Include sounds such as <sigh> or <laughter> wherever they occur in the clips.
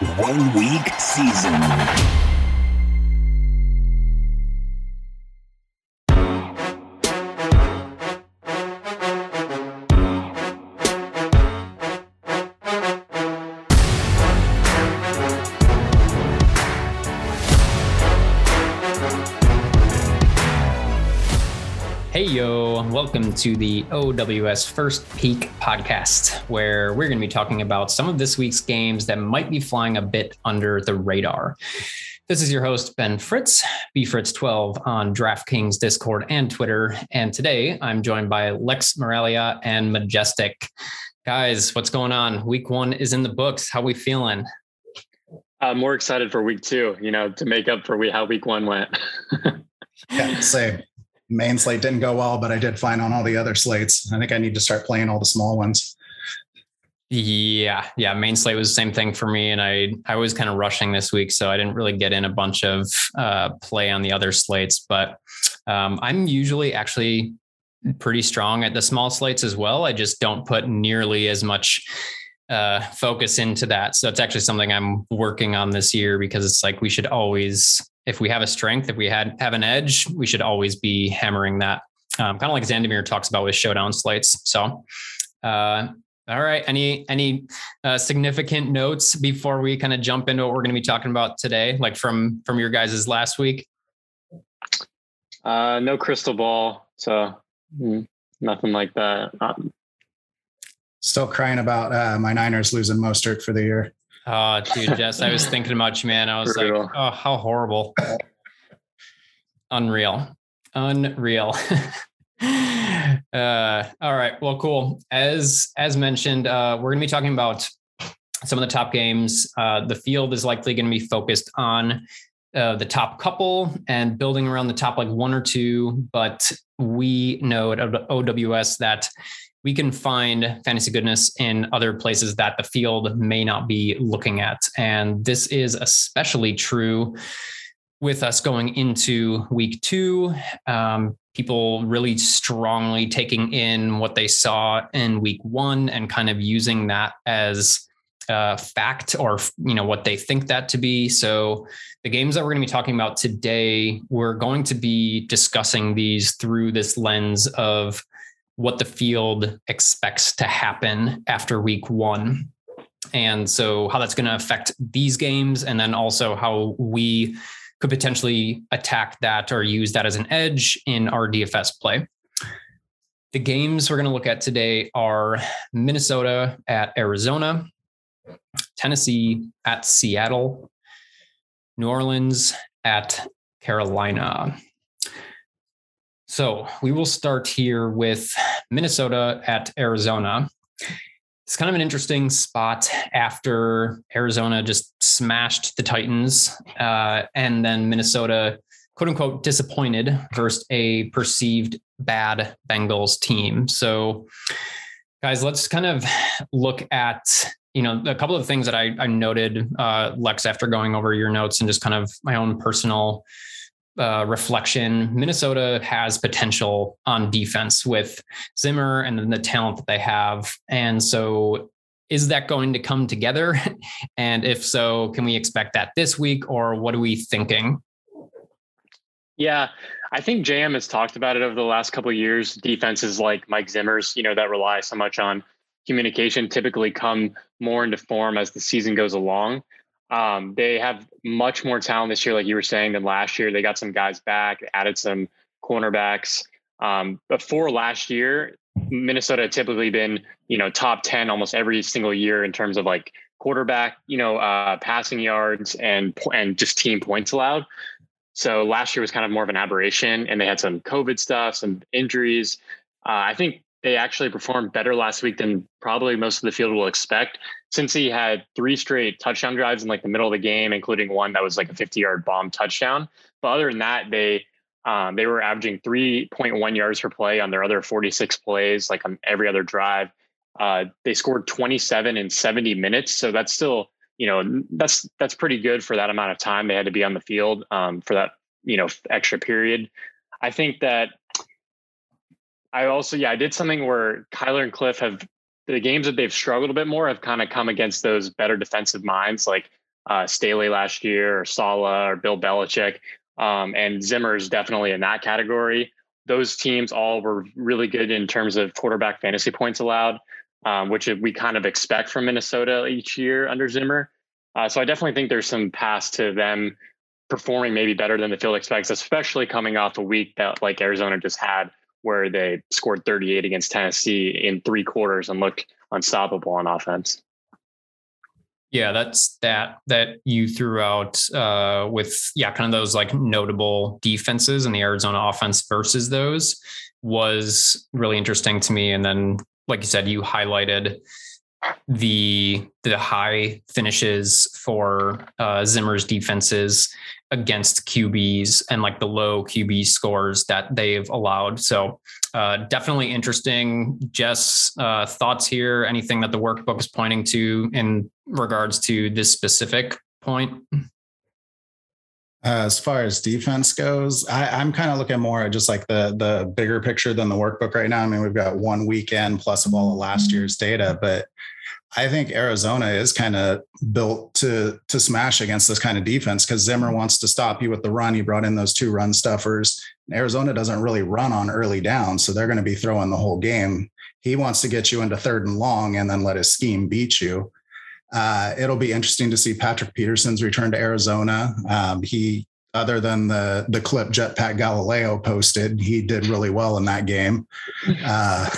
one week season. To the OWS First Peak podcast, where we're going to be talking about some of this week's games that might be flying a bit under the radar. This is your host, Ben Fritz, BFritz12 on DraftKings Discord and Twitter. And today I'm joined by Lex Moralia and Majestic. Guys, what's going on? Week one is in the books. How we feeling? I'm more excited for week two, you know, to make up for we, how week one went. <laughs> yeah, same main slate didn't go well, but I did fine on all the other slates. I think I need to start playing all the small ones. Yeah, yeah. Main slate was the same thing for me, and I I was kind of rushing this week, so I didn't really get in a bunch of uh, play on the other slates. But um, I'm usually actually pretty strong at the small slates as well. I just don't put nearly as much uh, focus into that. So it's actually something I'm working on this year because it's like we should always if we have a strength, if we had have an edge, we should always be hammering that. Um, kind of like Xandamere talks about with showdown slates. So, uh, all right. Any any uh, significant notes before we kind of jump into what we're going to be talking about today, like from from your guys' last week? Uh, no crystal ball, so mm, nothing like that. Um, Still crying about uh, my Niners losing Mostert for the year. Oh, dude, Jess, I was thinking about you, man. I was Brutal. like, oh, how horrible. Unreal. Unreal. <laughs> uh, all right. Well, cool. As as mentioned, uh, we're gonna be talking about some of the top games. Uh, the field is likely going to be focused on uh, the top couple and building around the top like one or two. But we know at OWS that we can find fantasy goodness in other places that the field may not be looking at. And this is especially true with us going into week two. Um, people really strongly taking in what they saw in week one and kind of using that as uh, fact or you know what they think that to be so the games that we're going to be talking about today we're going to be discussing these through this lens of what the field expects to happen after week one. And so, how that's going to affect these games, and then also how we could potentially attack that or use that as an edge in our DFS play. The games we're going to look at today are Minnesota at Arizona, Tennessee at Seattle, New Orleans at Carolina. So we will start here with Minnesota at Arizona. It's kind of an interesting spot after Arizona just smashed the Titans, uh, and then Minnesota, quote unquote, disappointed versus a perceived bad Bengals team. So, guys, let's kind of look at you know a couple of things that I, I noted, uh, Lex, after going over your notes and just kind of my own personal uh, reflection, Minnesota has potential on defense with Zimmer and then the talent that they have. And so, is that going to come together? <laughs> And if so, can we expect that this week or what are we thinking? Yeah, I think JM has talked about it over the last couple of years. Defenses like Mike Zimmer's, you know, that rely so much on communication typically come more into form as the season goes along. Um, they have much more talent this year, like you were saying, than last year. They got some guys back, added some cornerbacks. Um, before last year, Minnesota had typically been, you know, top 10 almost every single year in terms of like quarterback, you know, uh, passing yards and and just team points allowed. So last year was kind of more of an aberration, and they had some COVID stuff, some injuries. Uh, I think they actually performed better last week than probably most of the field will expect since he had three straight touchdown drives in like the middle of the game, including one that was like a 50 yard bomb touchdown. But other than that, they um, they were averaging 3.1 yards per play on their other 46 plays, like on every other drive. Uh, they scored 27 in 70 minutes, so that's still you know that's that's pretty good for that amount of time they had to be on the field um, for that you know extra period. I think that I also yeah I did something where Kyler and Cliff have the games that they've struggled a bit more have kind of come against those better defensive minds. Like uh, Staley last year, or Saleh or Bill Belichick. Um, and Zimmer is definitely in that category. Those teams all were really good in terms of quarterback fantasy points allowed, um, which we kind of expect from Minnesota each year under Zimmer. Uh, so I definitely think there's some pass to them performing maybe better than the field expects, especially coming off a week that like Arizona just had, where they scored 38 against Tennessee in three quarters and looked unstoppable on offense. Yeah, that's that that you threw out uh, with yeah, kind of those like notable defenses and the Arizona offense versus those was really interesting to me. And then, like you said, you highlighted the the high finishes for uh, Zimmer's defenses against QBs and like the low QB scores that they've allowed. So uh, definitely interesting. Jess, uh, thoughts here? Anything that the workbook is pointing to in regards to this specific point? Uh, as far as defense goes, I, am kind of looking more at just like the the bigger picture than the workbook right now. I mean, we've got one weekend plus of all of last year's data, but I think Arizona is kind of built to to smash against this kind of defense because Zimmer wants to stop you with the run. He brought in those two run stuffers. Arizona doesn't really run on early down, so they're going to be throwing the whole game. He wants to get you into third and long and then let his scheme beat you. Uh, it'll be interesting to see Patrick Peterson's return to Arizona. Um, he other than the the clip Jetpack Galileo posted, he did really well in that game. Uh,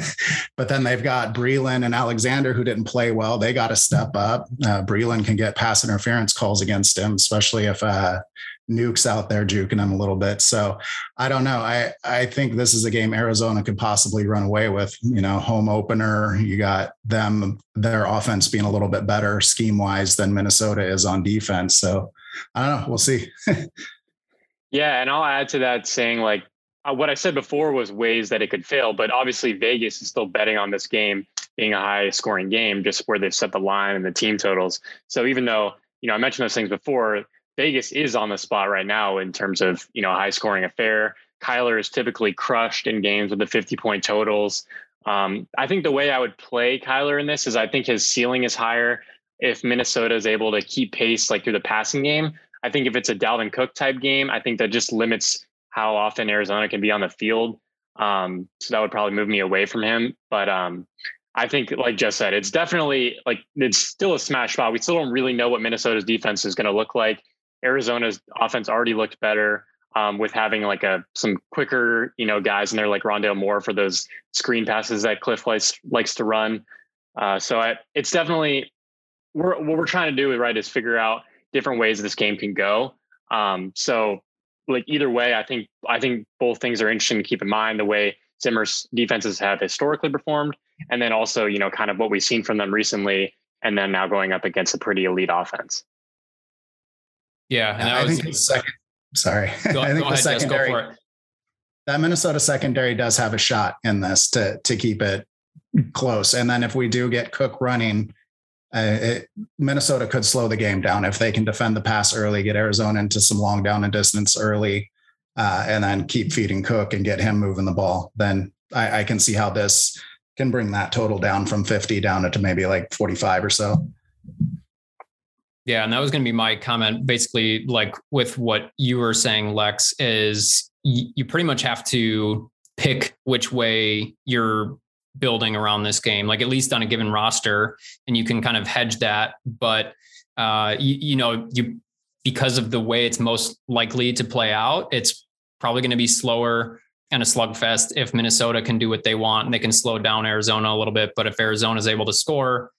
<laughs> but then they've got Breeland and Alexander who didn't play well. They got to step up. Uh, Breeland can get pass interference calls against him, especially if uh, Nuke's out there juking him a little bit. So I don't know. I I think this is a game Arizona could possibly run away with. You know, home opener. You got them their offense being a little bit better scheme wise than Minnesota is on defense. So I don't know. We'll see. <laughs> yeah, and I'll add to that saying like uh, what I said before was ways that it could fail, but obviously Vegas is still betting on this game being a high scoring game, just where they've set the line and the team totals. So even though you know I mentioned those things before, Vegas is on the spot right now in terms of you know high scoring affair. Kyler is typically crushed in games with the 50 point totals. Um, I think the way I would play Kyler in this is I think his ceiling is higher if Minnesota is able to keep pace like through the passing game. I think if it's a Dalvin Cook type game, I think that just limits how often Arizona can be on the field. Um, so that would probably move me away from him. But um, I think, like Jess said, it's definitely like it's still a smash spot. We still don't really know what Minnesota's defense is going to look like. Arizona's offense already looked better um, with having like a some quicker, you know, guys in there like Rondale Moore for those screen passes that Cliff likes likes to run. Uh, so I, it's definitely we're what we're trying to do right is figure out different ways this game can go. Um, so like either way, I think I think both things are interesting to keep in mind the way Zimmer's defenses have historically performed, and then also you know kind of what we've seen from them recently, and then now going up against a pretty elite offense. Yeah, and I was, think the second. Sorry, <laughs> go, I think the ahead, secondary. That Minnesota secondary does have a shot in this to to keep it close, and then if we do get Cook running uh, it, Minnesota could slow the game down if they can defend the pass early, get Arizona into some long down and distance early, uh, and then keep feeding Cook and get him moving the ball. Then I, I, can see how this can bring that total down from 50 down to maybe like 45 or so. Yeah, and that was going to be my comment. Basically, like with what you were saying, Lex, is you pretty much have to pick which way you're building around this game, like at least on a given roster, and you can kind of hedge that. But uh, you, you know, you because of the way it's most likely to play out, it's probably going to be slower and a slugfest. If Minnesota can do what they want, and they can slow down Arizona a little bit. But if Arizona is able to score,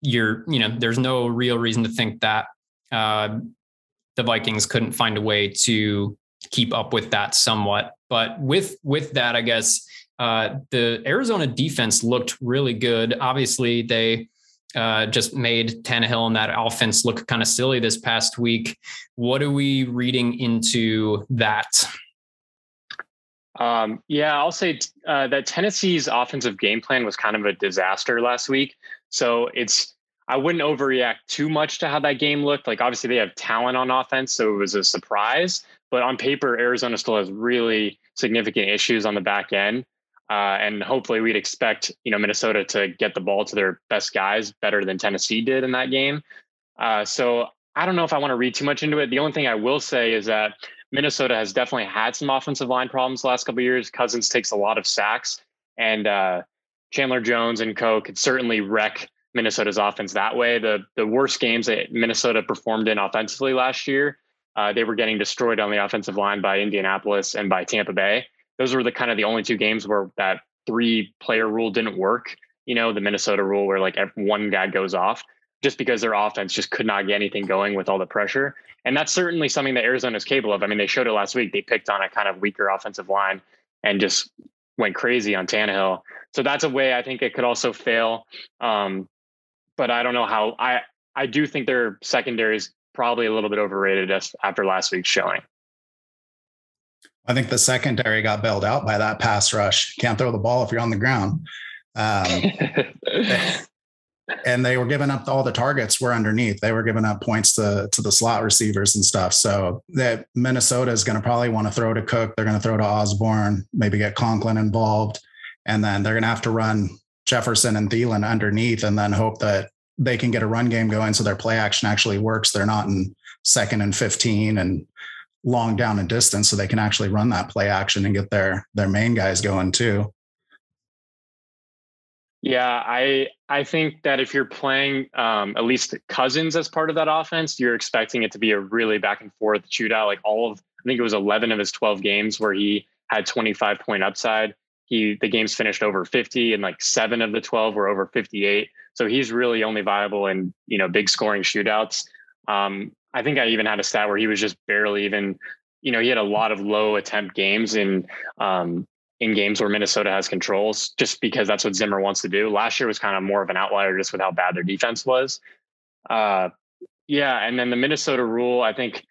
you're, you know, there's no real reason to think that uh, the Vikings couldn't find a way to keep up with that somewhat. But with with that, I guess uh, the Arizona defense looked really good. Obviously, they uh, just made Tannehill and that offense look kind of silly this past week. What are we reading into that? Um, yeah, I'll say uh, that Tennessee's offensive game plan was kind of a disaster last week. So it's I wouldn't overreact too much to how that game looked. Like obviously they have talent on offense, so it was a surprise. But on paper, Arizona still has really significant issues on the back end. Uh, and hopefully we'd expect, you know, Minnesota to get the ball to their best guys better than Tennessee did in that game. Uh, so I don't know if I want to read too much into it. The only thing I will say is that Minnesota has definitely had some offensive line problems the last couple years. Cousins takes a lot of sacks, and uh, Chandler Jones and Co could certainly wreck Minnesota's offense that way. The the worst games that Minnesota performed in offensively last year, uh, they were getting destroyed on the offensive line by Indianapolis and by Tampa Bay. Those were the kind of the only two games where that three player rule didn't work. You know, the Minnesota rule where like one guy goes off just because their offense just could not get anything going with all the pressure. And that's certainly something that Arizona is capable of. I mean, they showed it last week. They picked on a kind of weaker offensive line and just went crazy on Tannehill. So that's a way I think it could also fail. Um, but I don't know how I I do think their secondary is probably a little bit overrated after last week's showing. I think the secondary got bailed out by that pass rush. Can't throw the ball if you're on the ground. Um, <laughs> and they were giving up all the targets were underneath. They were giving up points to to the slot receivers and stuff. So that Minnesota is going to probably want to throw to Cook. They're going to throw to Osborn, maybe get Conklin involved, and then they're going to have to run Jefferson and Thielen underneath, and then hope that they can get a run game going so their play action actually works. They're not in second and 15 and long down and distance, so they can actually run that play action and get their their main guys going too. Yeah, I I think that if you're playing um, at least Cousins as part of that offense, you're expecting it to be a really back and forth shootout. Like all of, I think it was 11 of his 12 games where he had 25 point upside. He the games finished over 50, and like seven of the 12 were over 58. So he's really only viable in you know big scoring shootouts. Um, I think I even had a stat where he was just barely even. You know, he had a lot of low attempt games in um, in games where Minnesota has controls, just because that's what Zimmer wants to do. Last year was kind of more of an outlier just with how bad their defense was. Uh, yeah, and then the Minnesota rule, I think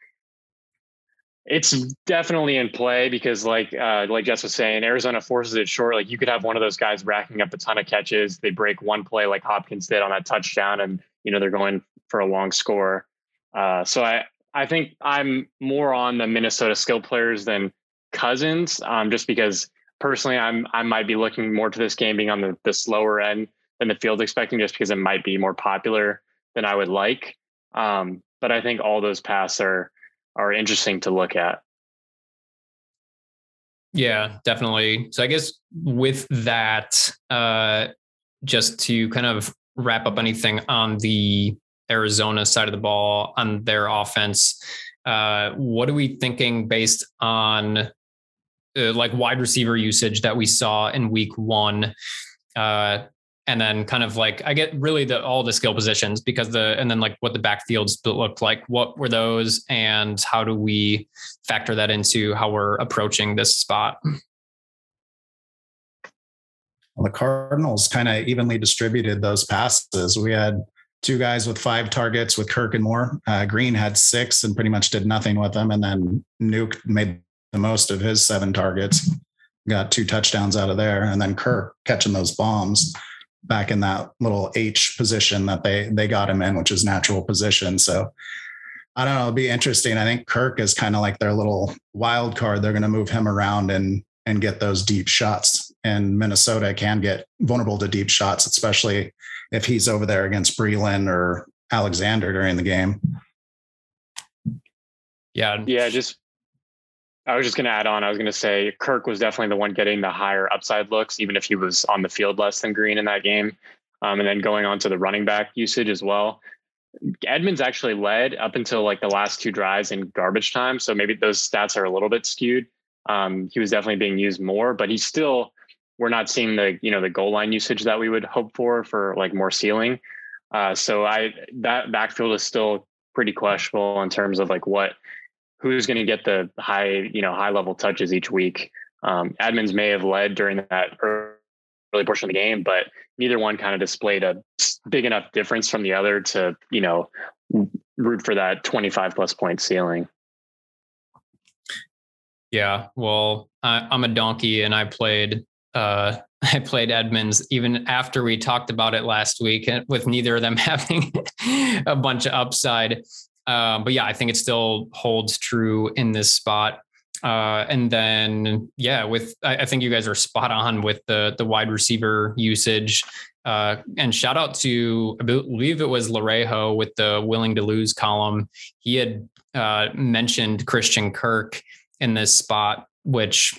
it's definitely in play because like uh, like Jess was saying, Arizona forces it short. Like you could have one of those guys racking up a ton of catches. They break one play like Hopkins did on that touchdown, and you know they're going for a long score. Uh, so I I think I'm more on the Minnesota skill players than Cousins, um, just because personally I'm I might be looking more to this game being on the, the slower end than the field expecting, just because it might be more popular than I would like. Um, but I think all those paths are are interesting to look at. Yeah, definitely. So I guess with that, uh, just to kind of wrap up anything on the Arizona side of the ball on their offense, uh, what are we thinking based on uh, like wide receiver usage that we saw in week one? Uh, and then kind of like I get really the all the skill positions because the and then like what the backfields looked like. What were those, and how do we factor that into how we're approaching this spot? Well, the Cardinals kind of evenly distributed those passes. We had two guys with five targets with Kirk and Moore. Uh, Green had six and pretty much did nothing with them, and then Nuke made the most of his seven targets, got two touchdowns out of there, and then Kirk catching those bombs back in that little H position that they they got him in, which is natural position. So I don't know, it'll be interesting. I think Kirk is kind of like their little wild card. They're going to move him around and and get those deep shots. And Minnesota can get vulnerable to deep shots, especially if he's over there against Breeland or Alexander during the game. Yeah. Yeah. Just I was just going to add on. I was going to say Kirk was definitely the one getting the higher upside looks, even if he was on the field less than Green in that game. Um, and then going on to the running back usage as well. Edmonds actually led up until like the last two drives in garbage time. So maybe those stats are a little bit skewed. Um, he was definitely being used more, but he's still, we're not seeing the, you know, the goal line usage that we would hope for, for like more ceiling. Uh, so I, that backfield is still pretty questionable in terms of like what who's going to get the high, you know, high level touches each week. Um, Edmonds may have led during that early portion of the game, but neither one kind of displayed a big enough difference from the other to, you know, root for that 25 plus point ceiling. Yeah, well, I, I'm a donkey, and I played uh, <laughs> I played Edmonds even after we talked about it last week, with neither of them <laughs> having a bunch of upside. Um, but yeah, I think it still holds true in this spot. Uh, and then yeah, with I, I, think you guys are spot on with the the wide receiver usage. Uh, and shout out to, I believe it was Larejo with the willing to lose column. He had uh, mentioned Christian Kirk in this spot, which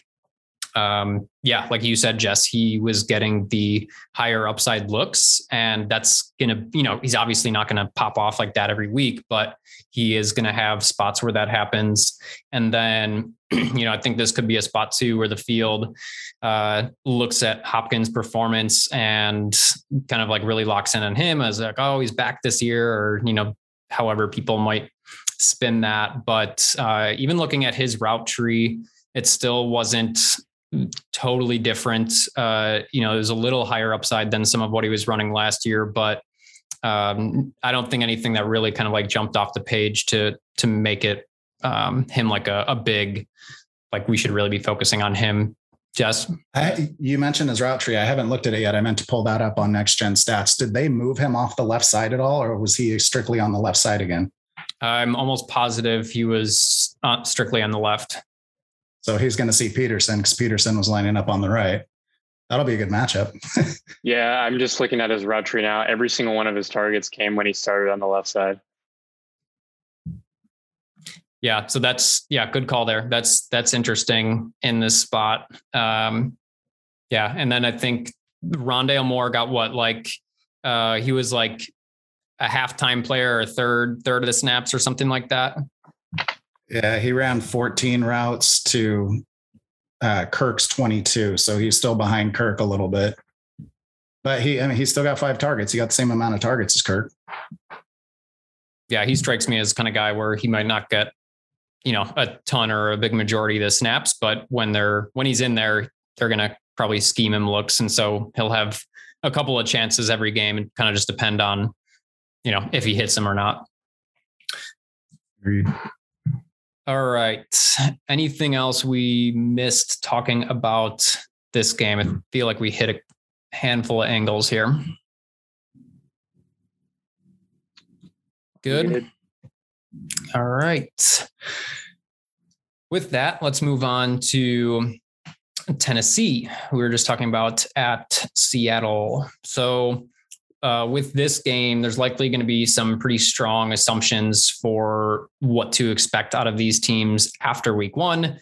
um, yeah, like you said, Jess, he was getting the higher upside looks, and that's gonna, you know, he's obviously not gonna pop off like that every week, but he is gonna have spots where that happens. And then, <clears throat> you know, I think this could be a spot too where the field uh, looks at Hopkins' performance and kind of like really locks in on him as like, oh, he's back this year, or you know, however people might spin that. But uh, even looking at his route tree, it still wasn't totally different. Uh, you know, there's a little higher upside than some of what he was running last year, but um, I don't think anything that really kind of like jumped off the page to to make it um, him like a, a big like we should really be focusing on him. Jess, I, you mentioned his route tree. I haven't looked at it yet. I meant to pull that up on Next Gen Stats. Did they move him off the left side at all, or was he strictly on the left side again? I'm almost positive he was uh, strictly on the left. So he's going to see Peterson because Peterson was lining up on the right. That'll be a good matchup. <laughs> yeah, I'm just looking at his route tree now. Every single one of his targets came when he started on the left side. Yeah, so that's yeah, good call there. That's that's interesting in this spot. Um, yeah, and then I think Rondale Moore got what like uh, he was like a halftime player or third third of the snaps or something like that. Yeah, he ran 14 routes to uh, Kirk's 22, so he's still behind Kirk a little bit. But he, I mean, he's still got five targets. He got the same amount of targets as Kirk. Yeah, he strikes me as kind of guy where he might not get, you know, a ton or a big majority of the snaps, but when they're when he's in there, they're gonna probably scheme him looks, and so he'll have a couple of chances every game, and kind of just depend on, you know, if he hits them or not. Agreed. All right. Anything else we missed talking about this game? I feel like we hit a handful of angles here. Good. All right. With that, let's move on to Tennessee. We were just talking about at Seattle. So uh, with this game, there's likely going to be some pretty strong assumptions for what to expect out of these teams after week one,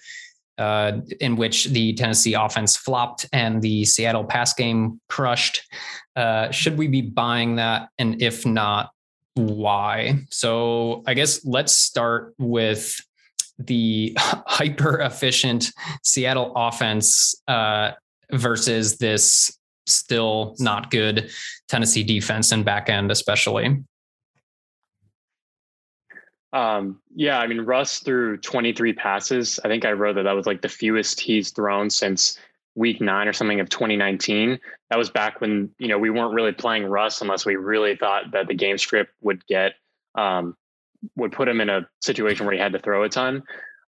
uh, in which the Tennessee offense flopped and the Seattle pass game crushed. Uh, should we be buying that? And if not, why? So I guess let's start with the <laughs> hyper efficient Seattle offense uh, versus this still not good Tennessee defense and back end, especially. Um, yeah, I mean, Russ threw 23 passes. I think I wrote that that was like the fewest he's thrown since week nine or something of 2019. That was back when, you know, we weren't really playing Russ unless we really thought that the game script would get, um, would put him in a situation where he had to throw a ton.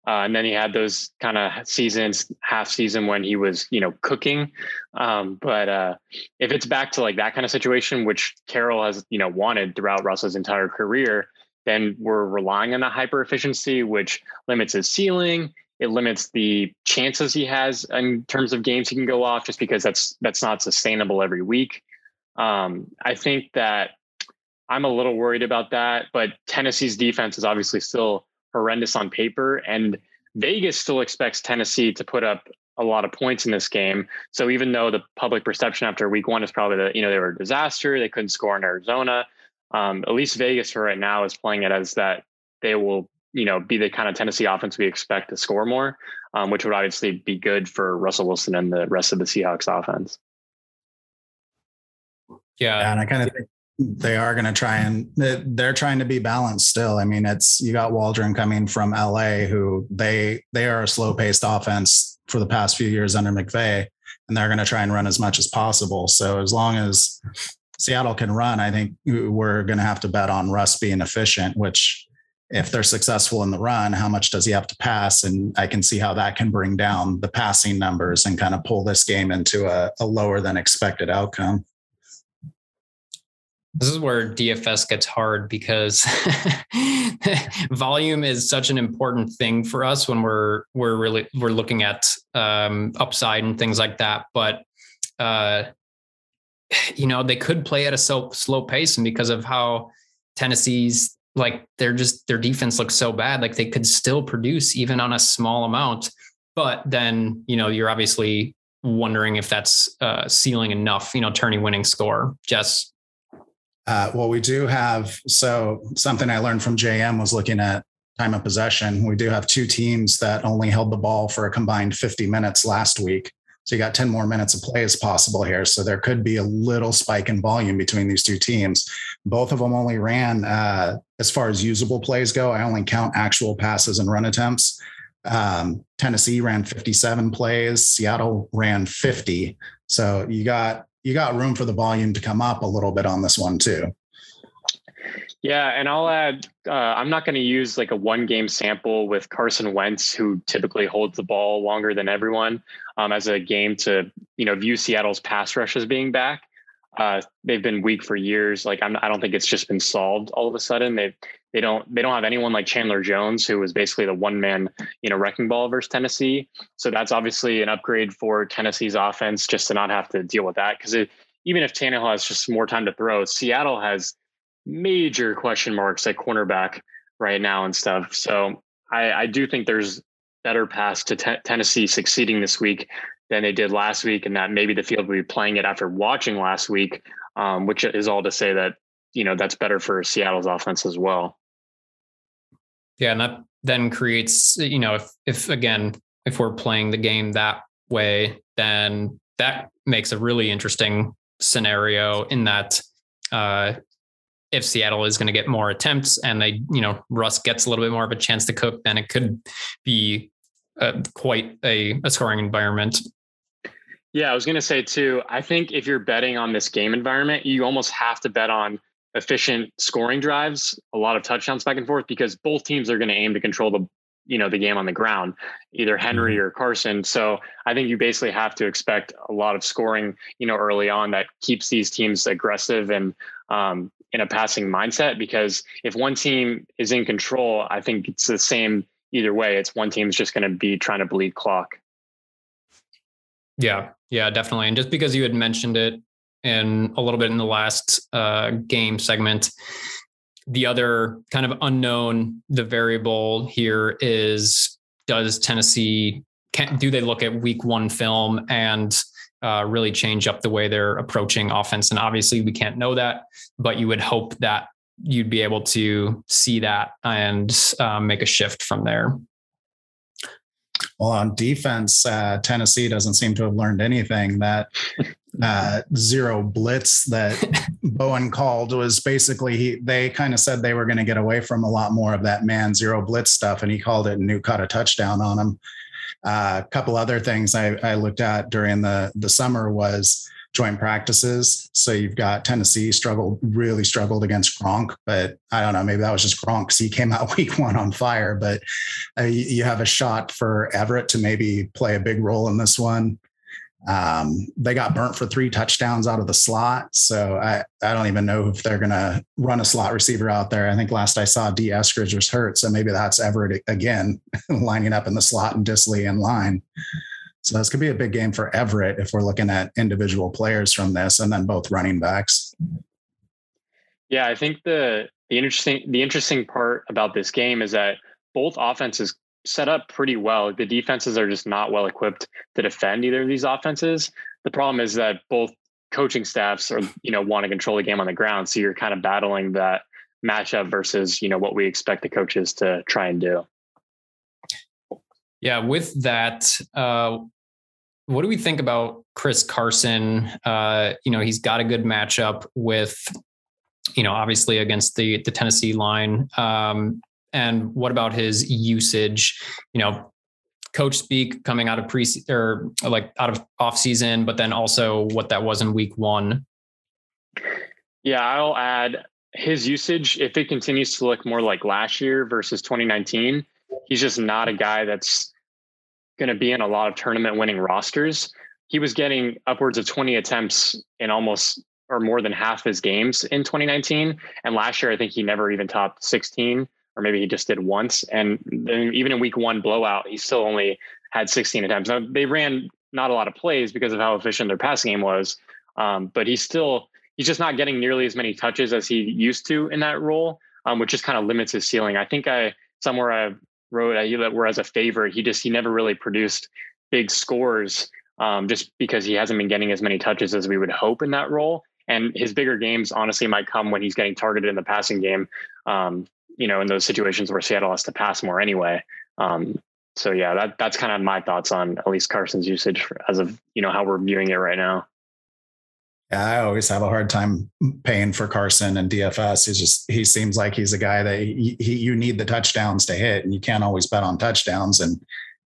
Uh, and then he had those kind of seasons, half season when he was, you know, cooking. Um, but uh, if it's back to like that kind of situation, which Carroll has, you know, wanted throughout Russell's entire career, then we're relying on that hyper efficiency, which limits his ceiling. It limits the chances he has in terms of games he can go off, just because that's that's not sustainable every week. Um, I think that I'm a little worried about that, but Tennessee's defense is obviously still horrendous on paper. And Vegas still expects Tennessee to put up a lot of points in this game. So even though the public perception after week one is probably that, you know, they were a disaster, they couldn't score in Arizona. Um, at least Vegas for right now is playing it as that they will, you know, be the kind of Tennessee offense we expect to score more, um, which would obviously be good for Russell Wilson and the rest of the Seahawks offense. Yeah. yeah and I kind of think they are going to try and they're trying to be balanced still. I mean, it's you got Waldron coming from LA, who they they are a slow paced offense for the past few years under McVay, and they're going to try and run as much as possible. So as long as Seattle can run, I think we're going to have to bet on Russ being efficient. Which, if they're successful in the run, how much does he have to pass? And I can see how that can bring down the passing numbers and kind of pull this game into a, a lower than expected outcome. This is where DFS gets hard because <laughs> volume is such an important thing for us when we're we're really we're looking at um, upside and things like that. But uh, you know, they could play at a so slow pace, and because of how Tennessee's like they're just their defense looks so bad, like they could still produce even on a small amount. But then, you know, you're obviously wondering if that's uh, ceiling enough, you know, turning winning score. Jess. Uh, well, we do have so something I learned from JM was looking at time of possession. We do have two teams that only held the ball for a combined 50 minutes last week. So you got 10 more minutes of play as possible here. So there could be a little spike in volume between these two teams. Both of them only ran, uh, as far as usable plays go, I only count actual passes and run attempts. Um, Tennessee ran 57 plays, Seattle ran 50. So you got you got room for the volume to come up a little bit on this one too. Yeah, and I'll add. Uh, I'm not going to use like a one game sample with Carson Wentz, who typically holds the ball longer than everyone, um, as a game to you know view Seattle's pass rush as being back. Uh, they've been weak for years. Like I'm, I don't think it's just been solved all of a sudden. They they don't they don't have anyone like Chandler Jones, who was basically the one man you know wrecking ball versus Tennessee. So that's obviously an upgrade for Tennessee's offense, just to not have to deal with that. Because even if Tannehill has just more time to throw, Seattle has major question marks at cornerback right now and stuff. So I, I do think there's better paths to t- Tennessee succeeding this week than they did last week, and that maybe the field will be playing it after watching last week, um, which is all to say that you know that's better for Seattle's offense as well. Yeah, and that then creates you know if if again if we're playing the game that way, then that makes a really interesting scenario in that uh, if Seattle is going to get more attempts and they, you know, Russ gets a little bit more of a chance to cook, then it could be uh, quite a, a scoring environment. Yeah, I was going to say too, I think if you're betting on this game environment, you almost have to bet on efficient scoring drives, a lot of touchdowns back and forth, because both teams are going to aim to control the you know the game on the ground either henry mm-hmm. or carson so i think you basically have to expect a lot of scoring you know early on that keeps these teams aggressive and um, in a passing mindset because if one team is in control, I think it's the same either way. It's one team's just going to be trying to bleed clock. Yeah, yeah, definitely. And just because you had mentioned it in a little bit in the last uh, game segment, the other kind of unknown, the variable here is does Tennessee can do they look at week one film and uh, really change up the way they're approaching offense. And obviously, we can't know that, but you would hope that you'd be able to see that and um, make a shift from there. Well, on defense, uh, Tennessee doesn't seem to have learned anything. That uh, zero blitz that <laughs> Bowen called was basically he. They kind of said they were going to get away from a lot more of that man zero blitz stuff, and he called it and Nuke caught a touchdown on him. Uh, a couple other things I, I looked at during the the summer was joint practices. So you've got Tennessee struggled, really struggled against Gronk, but I don't know, maybe that was just Gronk because he came out <laughs> week one on fire. But uh, you, you, have a shot for Everett to maybe play a big role in this one. Um, they got burnt for three touchdowns out of the slot. So I, I don't even know if they're going to run a slot receiver out there. I think last I saw D. Eskridge was hurt. So maybe that's Everett again, <laughs> lining up in the slot and Dissly in line. So this could be a big game for Everett if we're looking at individual players from this and then both running backs. Yeah, I think the the interesting the interesting part about this game is that both offenses set up pretty well. The defenses are just not well equipped to defend either of these offenses. The problem is that both coaching staffs are, you know, want to control the game on the ground. So you're kind of battling that matchup versus, you know, what we expect the coaches to try and do. Yeah, with that, uh, what do we think about Chris Carson? Uh, you know, he's got a good matchup with, you know, obviously against the the Tennessee line. Um, and what about his usage? You know, coach speak coming out of pre or like out of off season, but then also what that was in week one. Yeah, I'll add his usage. If it continues to look more like last year versus 2019, he's just not a guy that's going to be in a lot of tournament winning rosters. He was getting upwards of 20 attempts in almost or more than half his games in 2019. And last year, I think he never even topped 16 or maybe he just did once. And then even in week one blowout, he still only had 16 attempts. Now they ran not a lot of plays because of how efficient their passing game was. Um, but he's still he's just not getting nearly as many touches as he used to in that role, um, which just kind of limits his ceiling. I think I somewhere I wrote that where as a favorite, he just he never really produced big scores um, just because he hasn't been getting as many touches as we would hope in that role. And his bigger games, honestly, might come when he's getting targeted in the passing game. Um, you know, in those situations where Seattle has to pass more anyway. Um, so yeah, that that's kind of my thoughts on at least Carson's usage for, as of you know how we're viewing it right now. Yeah, I always have a hard time paying for Carson and DFS. He's just he seems like he's a guy that he, he, you need the touchdowns to hit, and you can't always bet on touchdowns. And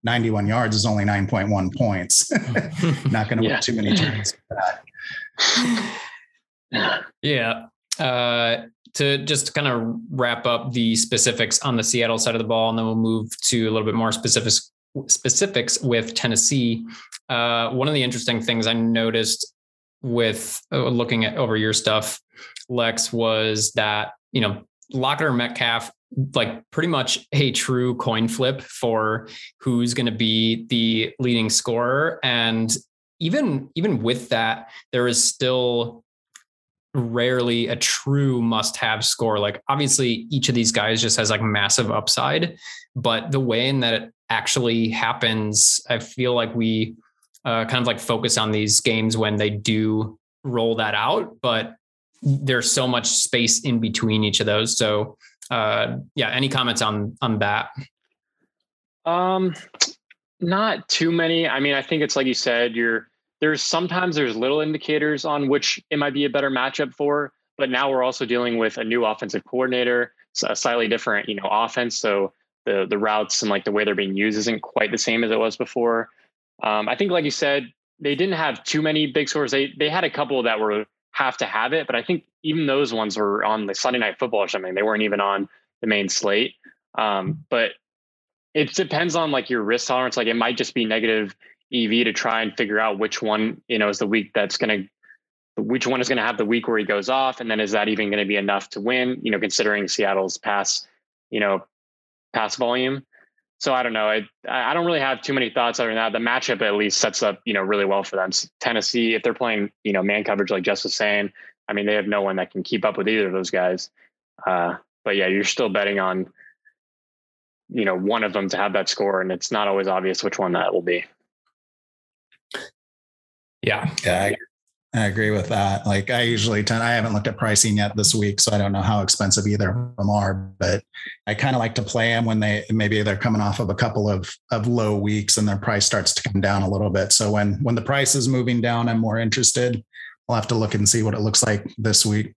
91 yards is only 9.1 points. <laughs> Not going to yeah. win too many turns. <laughs> yeah. Uh, to just kind of wrap up the specifics on the Seattle side of the ball, and then we'll move to a little bit more specifics specifics with Tennessee. Uh, one of the interesting things I noticed with uh, looking at over your stuff, Lex, was that, you know, Lockett or Metcalf, like pretty much a true coin flip for who's going to be the leading scorer. And even, even with that, there is still rarely a true must have score. Like obviously each of these guys just has like massive upside, but the way in that it actually happens, I feel like we uh, kind of like focus on these games when they do roll that out, but there's so much space in between each of those. So, uh, yeah, any comments on on that? Um, not too many. I mean, I think it's like you said, you're there's sometimes there's little indicators on which it might be a better matchup for, but now we're also dealing with a new offensive coordinator, a slightly different, you know, offense. So the the routes and like the way they're being used isn't quite the same as it was before. Um, I think, like you said, they didn't have too many big scores. They they had a couple that were have to have it, but I think even those ones were on the Sunday Night Football or something. They weren't even on the main slate. Um, but it depends on like your risk tolerance. Like it might just be negative EV to try and figure out which one you know is the week that's going to which one is going to have the week where he goes off, and then is that even going to be enough to win? You know, considering Seattle's pass, you know, pass volume so I don't know. I I don't really have too many thoughts other than that. The matchup at least sets up you know really well for them. Tennessee, if they're playing you know man coverage like Jess was saying, I mean they have no one that can keep up with either of those guys. Uh, but yeah, you're still betting on you know one of them to have that score, and it's not always obvious which one that will be. Yeah, yeah, I agree with that. Like I usually tend, I haven't looked at pricing yet this week, so I don't know how expensive either of them are, but I kind of like to play them when they, maybe they're coming off of a couple of, of low weeks and their price starts to come down a little bit. So when, when the price is moving down, I'm more interested. I'll have to look and see what it looks like this week.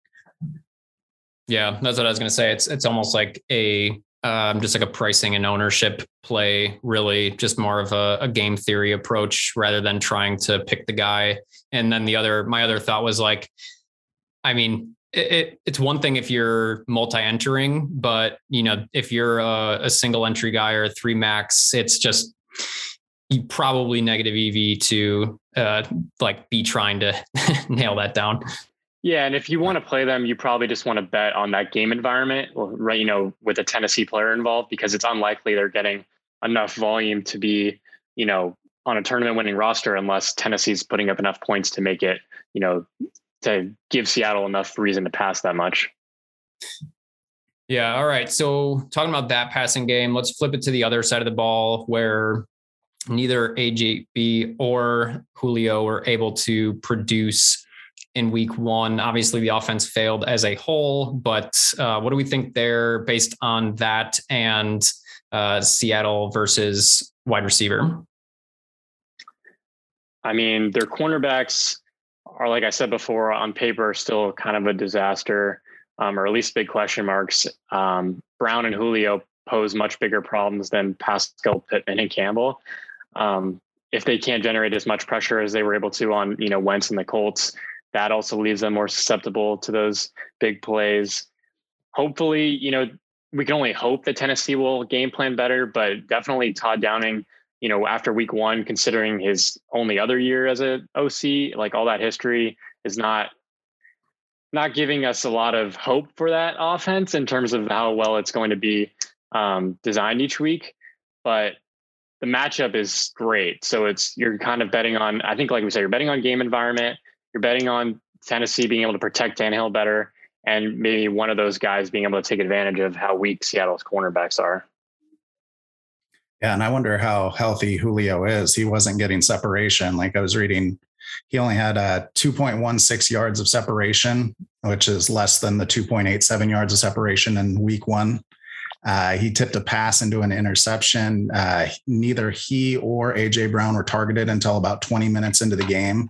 Yeah, that's what I was going to say. It's, it's almost like a, um, just like a pricing and ownership play, really just more of a, a, game theory approach rather than trying to pick the guy. And then the other, my other thought was like, I mean, it, it, it's one thing if you're multi-entering, but you know, if you're a, a single entry guy or three max, it's just you probably negative EV to uh, like be trying to <laughs> nail that down. Yeah, and if you want to play them, you probably just want to bet on that game environment, right? You know, with a Tennessee player involved, because it's unlikely they're getting enough volume to be, you know, on a tournament winning roster unless Tennessee's putting up enough points to make it, you know, to give Seattle enough reason to pass that much. Yeah. All right. So talking about that passing game, let's flip it to the other side of the ball where neither AJB or Julio were able to produce in week one. Obviously, the offense failed as a whole, but uh, what do we think there based on that and uh, Seattle versus wide receiver? I mean, their cornerbacks are, like I said before, on paper, still kind of a disaster, um, or at least big question marks. Um, Brown and Julio pose much bigger problems than Pascal Pittman and Campbell. Um, if they can't generate as much pressure as they were able to on, you know, Wentz and the Colts, that also leaves them more susceptible to those big plays. Hopefully, you know, we can only hope that Tennessee will game plan better, but definitely Todd Downing, you know, after week one, considering his only other year as a OC, like all that history is not not giving us a lot of hope for that offense in terms of how well it's going to be um, designed each week. But the matchup is great. So it's you're kind of betting on, I think like we said, you're betting on game environment you're betting on Tennessee being able to protect Tannehill better, and maybe one of those guys being able to take advantage of how weak Seattle's cornerbacks are. Yeah, and I wonder how healthy Julio is. He wasn't getting separation. Like I was reading, he only had uh, 2.16 yards of separation, which is less than the 2.87 yards of separation in week one. Uh, he tipped a pass into an interception. Uh, neither he or AJ Brown were targeted until about 20 minutes into the game.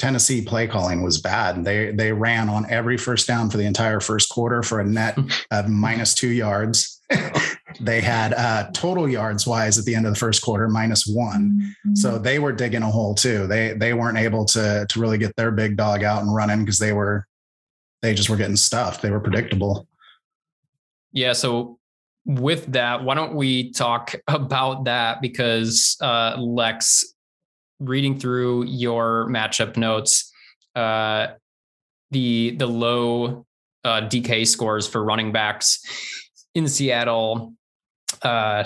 Tennessee play calling was bad. They they ran on every first down for the entire first quarter for a net <laughs> of minus two yards. <laughs> they had uh, total yards wise at the end of the first quarter minus one. So they were digging a hole too. They they weren't able to to really get their big dog out and running because they were they just were getting stuffed. They were predictable. Yeah. So with that, why don't we talk <laughs> about that? Because uh, Lex, reading through your matchup notes, uh, the the low uh, DK scores for running backs in Seattle, uh,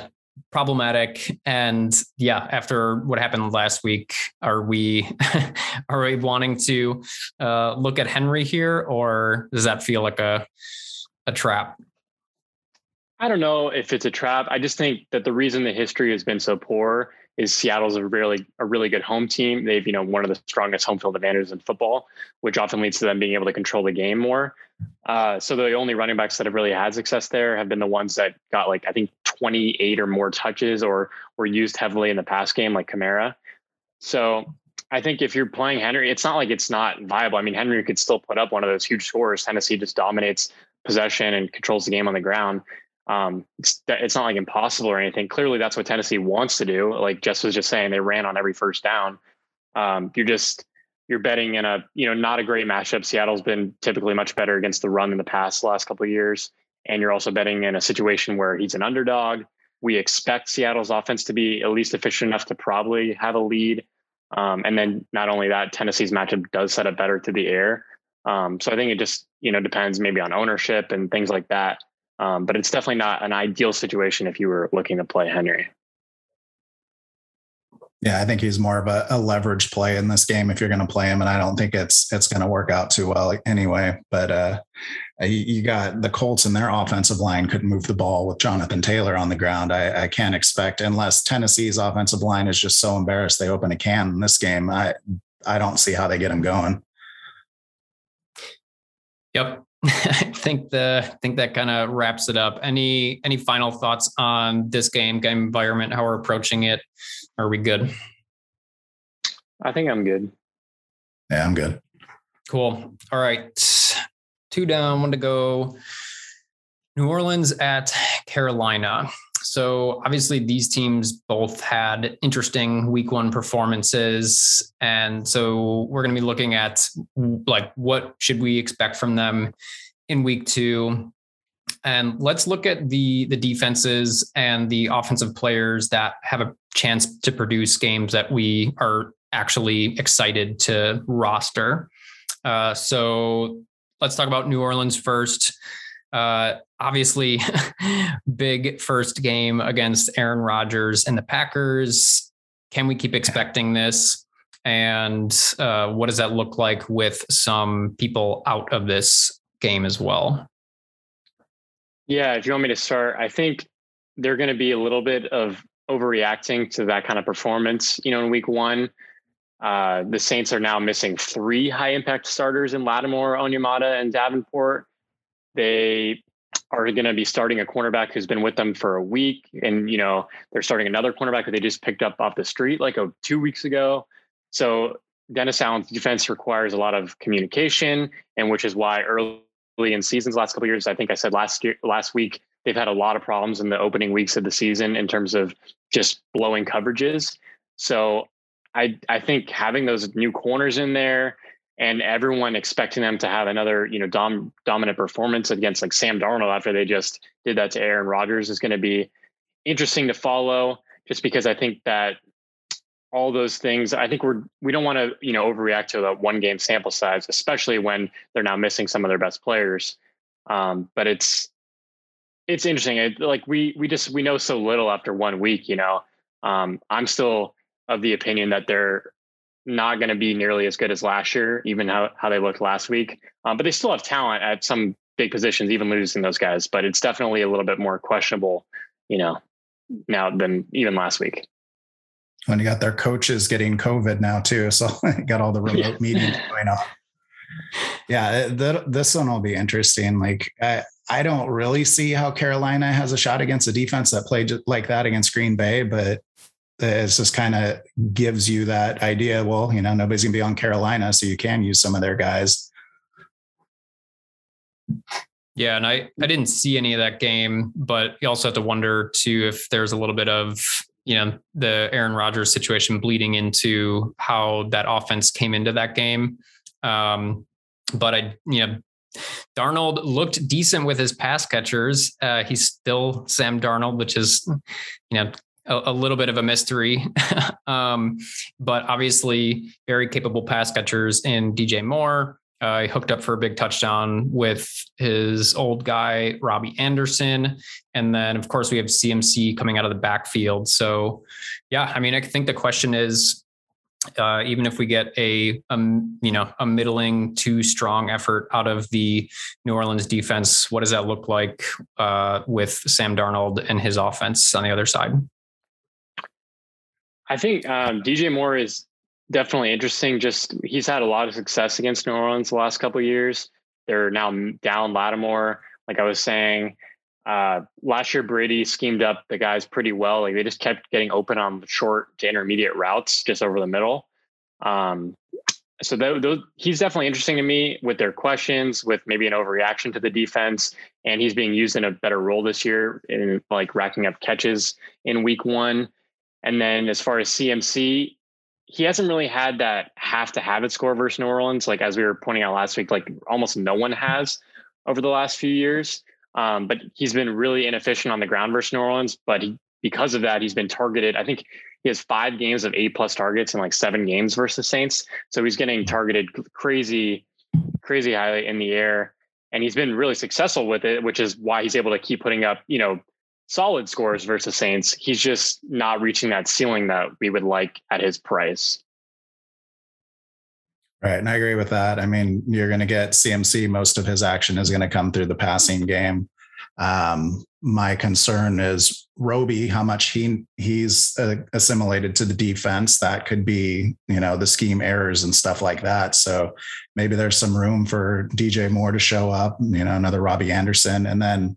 problematic. And yeah, after what happened last week, are we <laughs> are we wanting to uh, look at Henry here, or does that feel like a a trap? I don't know if it's a trap. I just think that the reason the history has been so poor is Seattle's a really a really good home team. They've you know one of the strongest home field advantages in football, which often leads to them being able to control the game more. Uh, so the only running backs that have really had success there have been the ones that got like I think 28 or more touches or were used heavily in the pass game, like Kamara. So I think if you're playing Henry, it's not like it's not viable. I mean, Henry could still put up one of those huge scores. Tennessee just dominates possession and controls the game on the ground um, it's, it's not like impossible or anything. Clearly, that's what Tennessee wants to do. Like Jess was just saying, they ran on every first down. Um, you're just you're betting in a you know not a great matchup. Seattle's been typically much better against the run in the past the last couple of years, and you're also betting in a situation where he's an underdog. We expect Seattle's offense to be at least efficient enough to probably have a lead. Um, and then not only that, Tennessee's matchup does set up better to the air. Um, so I think it just you know depends maybe on ownership and things like that. Um, but it's definitely not an ideal situation if you were looking to play Henry. Yeah, I think he's more of a, a leverage play in this game if you're going to play him, and I don't think it's it's going to work out too well anyway. But uh, you, got the Colts and their offensive line couldn't move the ball with Jonathan Taylor on the ground. I, I can't expect unless Tennessee's offensive line is just so embarrassed they open a can in this game. I I don't see how they get him going. Yep, <laughs> I think the I think that kind of wraps it up. Any any final thoughts on this game, game environment, how we're approaching it? Are we good? I think I'm good. Yeah, I'm good. Cool. All right. Two down, one to go. New Orleans at Carolina. So obviously these teams both had interesting week one performances. And so we're going to be looking at like what should we expect from them in week two. And let's look at the the defenses and the offensive players that have a chance to produce games that we are actually excited to roster. Uh, so let's talk about New Orleans first. Uh, obviously, <laughs> big first game against Aaron Rodgers and the Packers. Can we keep expecting this? And uh, what does that look like with some people out of this game as well? Yeah, if you want me to start, I think they're going to be a little bit of overreacting to that kind of performance. You know, in week one, uh, the Saints are now missing three high impact starters in Lattimore, Onyemata, and Davenport. They are going to be starting a cornerback who's been with them for a week, and you know they're starting another cornerback that they just picked up off the street like a, two weeks ago. So Dennis Allen's defense requires a lot of communication, and which is why early in seasons, last couple years, I think I said last year, last week, they've had a lot of problems in the opening weeks of the season in terms of just blowing coverages. So I I think having those new corners in there and everyone expecting them to have another, you know, dom- dominant performance against like Sam Darnold after they just did that to Aaron Rodgers is going to be interesting to follow. Just because I think that all those things, I think we're we don't want to you know overreact to the one game sample size, especially when they're now missing some of their best players. Um, but it's it's interesting. It, like we we just we know so little after one week. You know, um, I'm still of the opinion that they're not going to be nearly as good as last year, even how, how they looked last week. Um, but they still have talent at some big positions, even losing those guys. But it's definitely a little bit more questionable, you know, now than even last week. When you got their coaches getting COVID now too, <laughs> so got all the remote meetings going on. Yeah, th- this one will be interesting. Like I, I don't really see how Carolina has a shot against a defense that played like that against Green Bay, but it just kind of gives you that idea. Well, you know, nobody's gonna be on Carolina, so you can use some of their guys. Yeah, and I I didn't see any of that game, but you also have to wonder too if there's a little bit of you know the Aaron Rodgers situation bleeding into how that offense came into that game. Um, but I you know Darnold looked decent with his pass catchers. Uh, he's still Sam Darnold, which is, you know, a, a little bit of a mystery. <laughs> um, but obviously, very capable pass catchers in DJ Moore. Uh, he hooked up for a big touchdown with his old guy, Robby Anderson. And then, of course, we have CMC coming out of the backfield. So, yeah, I mean, I think the question is uh, even if we get a, a, you know a middling to strong effort out of the New Orleans defense, what does that look like uh, with Sam Darnold and his offense on the other side? I think um, DJ Moore is definitely interesting. Just he's had a lot of success against New Orleans the last couple years. They're now down Lattimore, like I was saying. Uh, last year, Brady schemed up the guys pretty well. Like they just kept getting open on short to intermediate routes, just over the middle. Um, so he's definitely interesting to me with their questions, with maybe an overreaction to the defense, and he's being used in a better role this year in like racking up catches in week one. And then as far as CMC, he hasn't really had that have to have it score versus New Orleans. Like as we were pointing out last week, like almost no one has over the last few years. Um, but he's been really inefficient on the ground versus New Orleans. But he, because of that, he's been targeted. I think he has five games of eight plus targets in like seven games versus Saints. So he's getting targeted crazy, crazy highly in the air. And he's been really successful with it, which is why he's able to keep putting up, you know, solid scores versus Saints. He's just not reaching that ceiling that we would like at his price. Right. And I agree with that. I mean, you're going to get CMC, most of his action is going to come through the passing game. Um, my concern is Roby, how much he he's uh, assimilated to the defense. That could be, you know, the scheme errors and stuff like that. So maybe there's some room for DJ Moore to show up, you know, another Robby Anderson. And then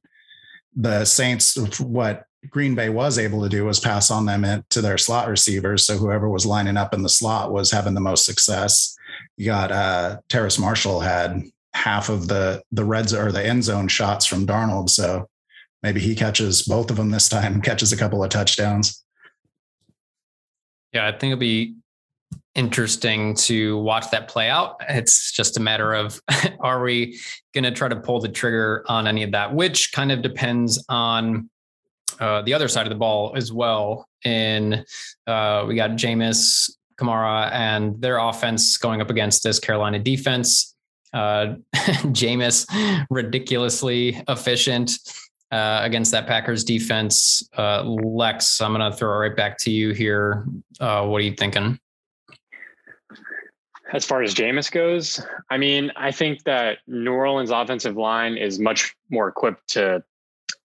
the Saints, what Green Bay was able to do was pass on them to their slot receivers. So whoever was lining up in the slot was having the most success you got uh Terrace Marshall had half of the the reds or the end zone shots from Darnold. So maybe he catches both of them this time, <laughs> catches a couple of touchdowns. Yeah, I think it'll be interesting to watch that play out. It's just a matter of <laughs> are we going to try to pull the trigger on any of that, which kind of depends on uh, the other side of the ball as well. And uh, we got Jameis Kamara and their offense going up against this Carolina defense. Uh, <laughs> Jameis ridiculously efficient uh, against that Packers defense. Uh, Lex, I'm going to throw it right back to you here. Uh, what are you thinking? As far as Jameis goes, I mean, I think that New Orleans offensive line is much more equipped to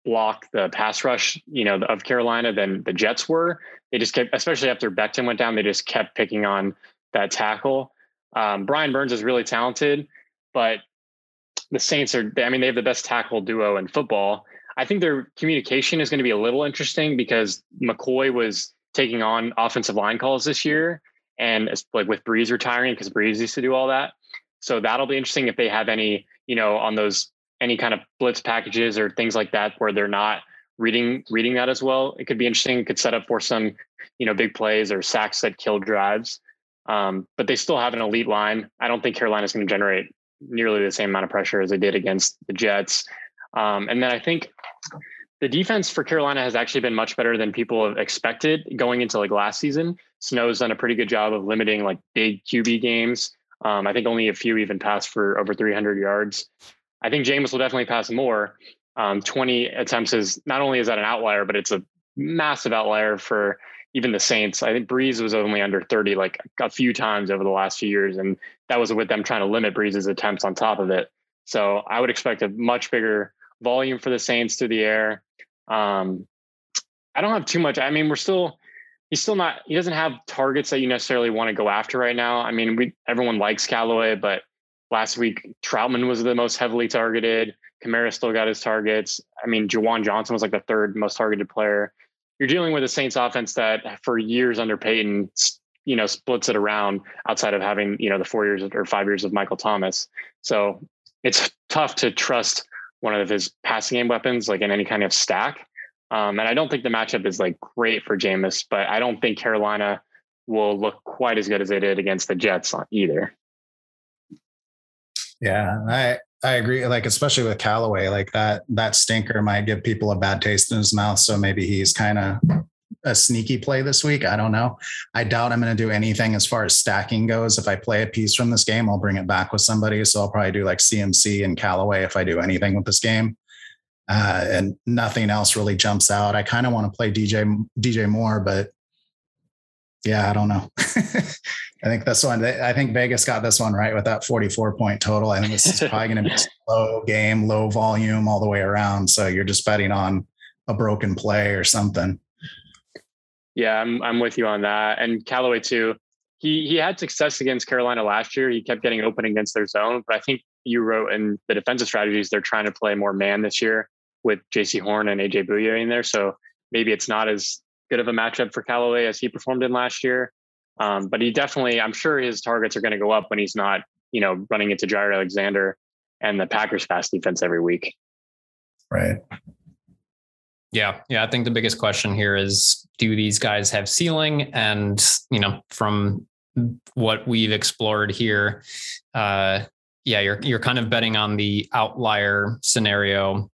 block the pass rush, you know, of Carolina than the Jets were. They just kept, especially after Becton went down, they just kept picking on that tackle. Um, Brian Burns is really talented, but the Saints are, I mean, they have the best tackle duo in football. I think their communication is going to be a little interesting because McCoy was taking on offensive line calls this year and it's like with Brees retiring because Brees used to do all that. So that'll be interesting if they have any, you know, on those any kind of blitz packages or things like that where they're not reading reading that as well. It could be interesting. It could set up for some, you know, big plays or sacks that kill drives. Um, but they still have an elite line. I don't think Carolina's going to generate nearly the same amount of pressure as they did against the Jets. Um, and then I think the defense for Carolina has actually been much better than people have expected going into like last season. Snow's done a pretty good job of limiting like big QB games. Um, I think only a few even passed for over 300 yards. I think Jameis will definitely pass more. Um, 20 attempts is not only is that an outlier, but it's a massive outlier for even the Saints. I think Brees was only under 30 like a few times over the last few years, and that was with them trying to limit Brees's attempts on top of it. So I would expect a much bigger volume for the Saints through the air. Um, I don't have too much. I mean, we're still he's still not he doesn't have targets that you necessarily want to go after right now. I mean, we everyone likes Callaway, but last week Trautman was the most heavily targeted. Kamara still got his targets. I mean, Juwan Johnson was like the third most targeted player. You're dealing with a Saints offense that for years under Payton, you know, splits it around outside of having, you know, the four years or five years of Michael Thomas. So it's tough to trust one of his passing game weapons, like in any kind of stack. Um, and I don't think the matchup is like great for Jameis, but I don't think Carolina will look quite as good as they did against the Jets either. Yeah, I I agree. Like especially with Callaway, like that that stinker might give people a bad taste in his mouth. So maybe he's kind of a sneaky play this week. I don't know. I doubt I'm going to do anything as far as stacking goes. If I play a piece from this game, I'll bring it back with somebody. So I'll probably do like CMC and Callaway if I do anything with this game uh, and nothing else really jumps out. I kind of want to play DJ DJ Moore, but yeah, I don't know. <laughs> I think this one. I think Vegas got this one right with that 44 point total. I think this is probably going to be <laughs> low game, low volume all the way around. So you're just betting on a broken play or something. Yeah, I'm I'm with you on that. And Callaway too. He he had success against Carolina last year. He kept getting open against their zone, but I think you wrote in the defensive strategies they're trying to play more man this year with Jaycee Horn and AJ Bouye in there. So maybe it's not as good of a matchup for Callaway as he performed in last year. Um, but he definitely, I'm sure his targets are going to go up when he's not, you know, running into Jaire Alexander and the Packers pass defense every week. Right. Yeah. Yeah. I think the biggest question here is do these guys have ceiling? And, you know, from what we've explored here, uh, yeah, you're you're kind of betting on the outlier scenario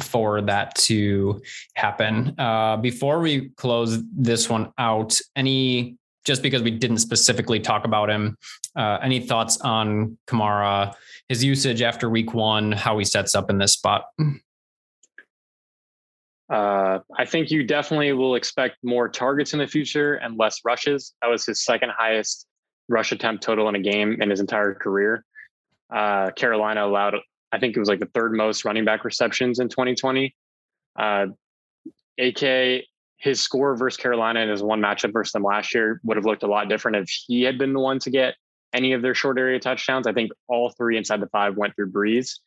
for that to happen. Uh, before we close this one out, any just because we didn't specifically talk about him, uh, any thoughts on Kamara, his usage after week one, how he sets up in this spot? Uh, I think you definitely will expect more targets in the future and less rushes. That was his second highest rush attempt total in a game in his entire career. Uh, Carolina allowed I think it was like the third most running back receptions in 2020. Uh, AK, his score versus Carolina in his one matchup versus them last year would have looked a lot different if he had been the one to get any of their short area touchdowns. I think all three inside the five went through Brees.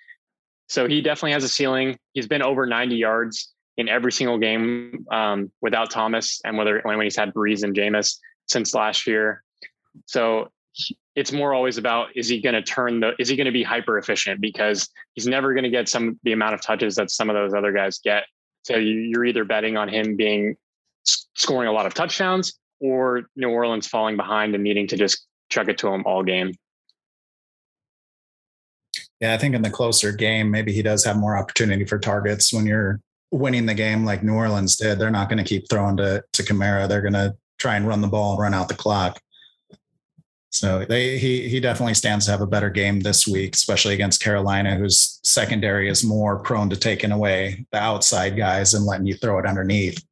So he definitely has a ceiling. He's been over 90 yards in every single game um, without Thomas and whether when he's had Brees and Jameis since last year. So it's more always about is he going to turn the is he going to be hyper efficient because he's never going to get some the amount of touches that some of those other guys get. So you're either betting on him being scoring a lot of touchdowns or New Orleans falling behind and needing to just chuck it to him all game. Yeah, I think in the closer game, maybe he does have more opportunity for targets when you're winning the game like New Orleans did. They're not going to keep throwing to to Kamara. They're going to try and run the ball and run out the clock. So they, he he definitely stands to have a better game this week, especially against Carolina, whose secondary is more prone to taking away the outside guys and letting you throw it underneath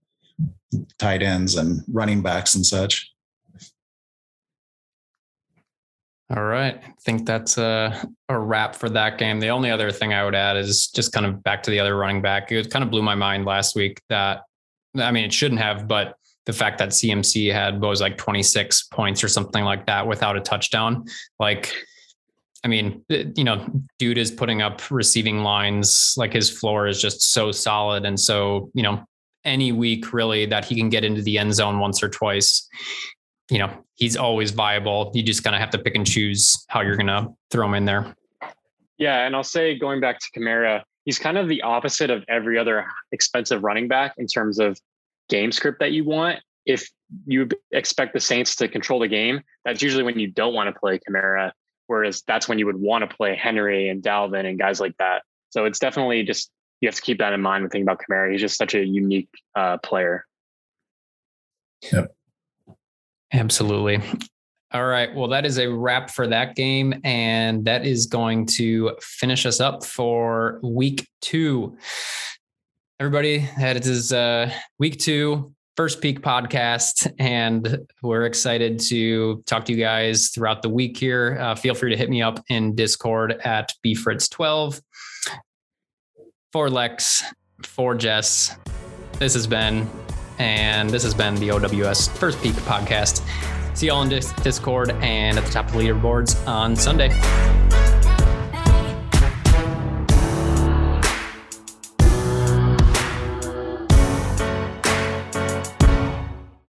tight ends and running backs and such. All right. I think that's a, a wrap for that game. The only other thing I would add is just kind of back to the other running back. It kind of blew my mind last week that, I mean, it shouldn't have, but the fact that CMC had was like 26 points or something like that without a touchdown. Like, I mean, you know, dude is putting up receiving lines. Like his floor is just so solid. And so, you know, any week really that he can get into the end zone once or twice, you know, he's always viable. You just kind of have to pick and choose how you're going to throw him in there. Yeah. And I'll say going back to Kamara, he's kind of the opposite of every other expensive running back in terms of game script that you want. If you expect the Saints to control the game, that's usually when you don't want to play Kamara. Whereas that's when you would want to play Henry and Dalvin and guys like that. So it's definitely just you have to keep that in mind when thinking about Kamara. He's just such a unique uh, player. Yep. Absolutely. All right. Well, that is a wrap for that game. And that is going to finish us up for week two everybody. That is uh, week two, first Peak podcast, and we're excited to talk to you guys throughout the week here. Uh, feel free to hit me up in Discord at bfritz12 for Lex, for Jess. This has been, and this has been the OWS First Peak podcast. See y'all in Discord and at the top of the leaderboards on Sunday.